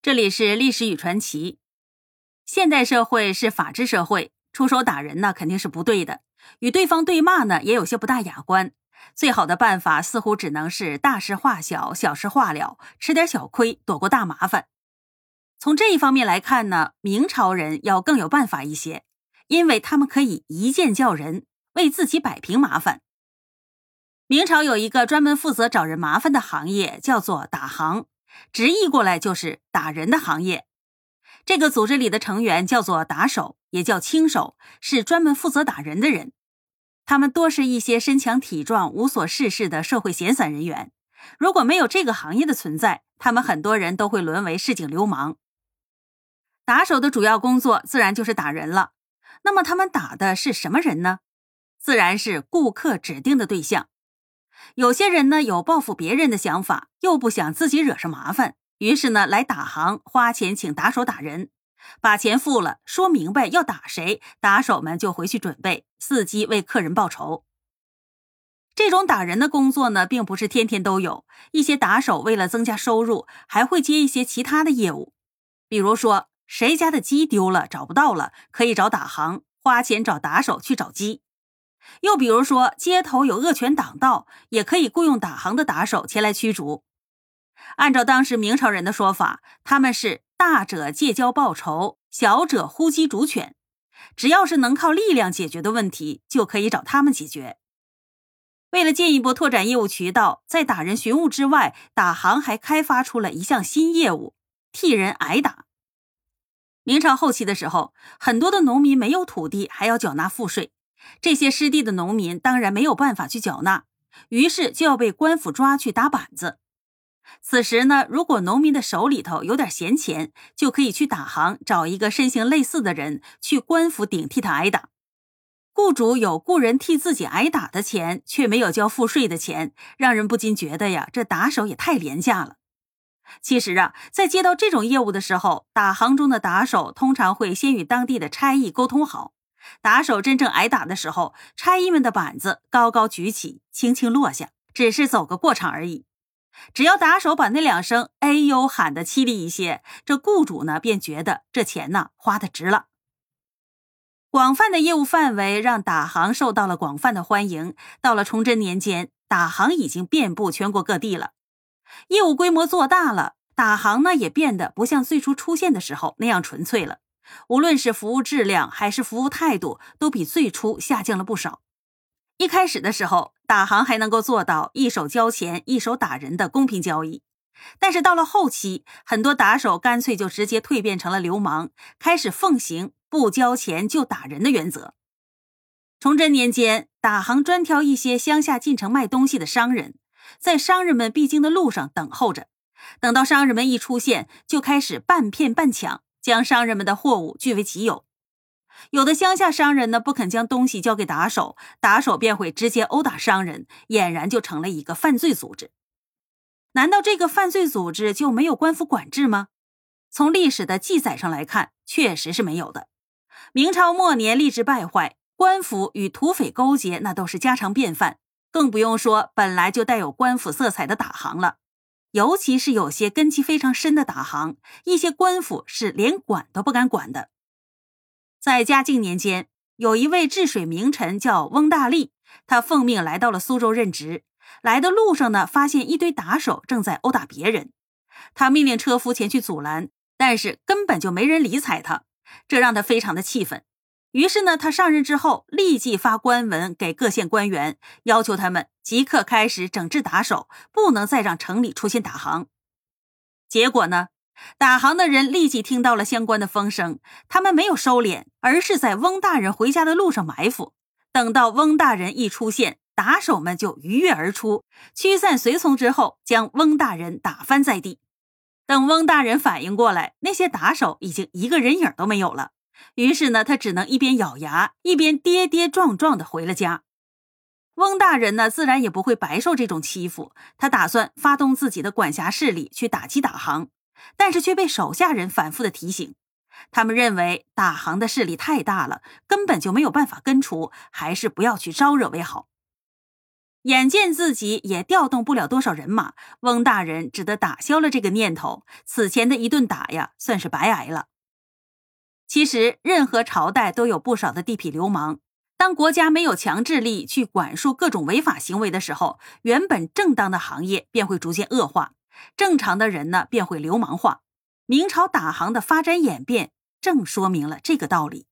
这里是历史与传奇。现代社会是法治社会，出手打人呢肯定是不对的，与对方对骂呢也有些不大雅观。最好的办法似乎只能是大事化小，小事化了，吃点小亏，躲过大麻烦。从这一方面来看呢，明朝人要更有办法一些，因为他们可以一剑叫人，为自己摆平麻烦。明朝有一个专门负责找人麻烦的行业，叫做打行。直译过来就是打人的行业。这个组织里的成员叫做打手，也叫轻手，是专门负责打人的人。他们多是一些身强体壮、无所事事的社会闲散人员。如果没有这个行业的存在，他们很多人都会沦为市井流氓。打手的主要工作自然就是打人了。那么他们打的是什么人呢？自然是顾客指定的对象。有些人呢有报复别人的想法，又不想自己惹上麻烦，于是呢来打行，花钱请打手打人，把钱付了，说明白要打谁，打手们就回去准备，伺机为客人报仇。这种打人的工作呢，并不是天天都有，一些打手为了增加收入，还会接一些其他的业务，比如说谁家的鸡丢了找不到了，可以找打行，花钱找打手去找鸡。又比如说，街头有恶犬挡道，也可以雇佣打行的打手前来驱逐。按照当时明朝人的说法，他们是大者借交报仇，小者呼鸡逐犬，只要是能靠力量解决的问题，就可以找他们解决。为了进一步拓展业务渠道，在打人寻物之外，打行还开发出了一项新业务——替人挨打。明朝后期的时候，很多的农民没有土地，还要缴纳赋税。这些失地的农民当然没有办法去缴纳，于是就要被官府抓去打板子。此时呢，如果农民的手里头有点闲钱，就可以去打行找一个身形类似的人去官府顶替他挨打。雇主有雇人替自己挨打的钱，却没有交赋税的钱，让人不禁觉得呀，这打手也太廉价了。其实啊，在接到这种业务的时候，打行中的打手通常会先与当地的差役沟通好。打手真正挨打的时候，差役们的板子高高举起，轻轻落下，只是走个过场而已。只要打手把那两声“哎呦”喊得凄厉一些，这雇主呢便觉得这钱呢花的值了。广泛的业务范围让打行受到了广泛的欢迎。到了崇祯年间，打行已经遍布全国各地了，业务规模做大了，打行呢也变得不像最初出现的时候那样纯粹了。无论是服务质量还是服务态度，都比最初下降了不少。一开始的时候，打行还能够做到一手交钱一手打人的公平交易，但是到了后期，很多打手干脆就直接蜕变成了流氓，开始奉行不交钱就打人的原则。崇祯年间，打行专挑一些乡下进城卖东西的商人，在商人们必经的路上等候着，等到商人们一出现，就开始半骗半抢。将商人们的货物据为己有，有的乡下商人呢不肯将东西交给打手，打手便会直接殴打商人，俨然就成了一个犯罪组织。难道这个犯罪组织就没有官府管制吗？从历史的记载上来看，确实是没有的。明朝末年吏治败坏，官府与土匪勾结，那都是家常便饭，更不用说本来就带有官府色彩的打行了。尤其是有些根基非常深的打行，一些官府是连管都不敢管的。在嘉靖年间，有一位治水名臣叫翁大利，他奉命来到了苏州任职。来的路上呢，发现一堆打手正在殴打别人，他命令车夫前去阻拦，但是根本就没人理睬他，这让他非常的气愤。于是呢，他上任之后立即发官文给各县官员，要求他们即刻开始整治打手，不能再让城里出现打行。结果呢，打行的人立即听到了相关的风声，他们没有收敛，而是在翁大人回家的路上埋伏。等到翁大人一出现，打手们就鱼跃而出，驱散随从之后，将翁大人打翻在地。等翁大人反应过来，那些打手已经一个人影都没有了。于是呢，他只能一边咬牙，一边跌跌撞撞的回了家。翁大人呢，自然也不会白受这种欺负，他打算发动自己的管辖势力去打击打行，但是却被手下人反复的提醒。他们认为打行的势力太大了，根本就没有办法根除，还是不要去招惹为好。眼见自己也调动不了多少人马，翁大人只得打消了这个念头。此前的一顿打呀，算是白挨了。其实，任何朝代都有不少的地痞流氓。当国家没有强制力去管束各种违法行为的时候，原本正当的行业便会逐渐恶化，正常的人呢便会流氓化。明朝打行的发展演变，正说明了这个道理。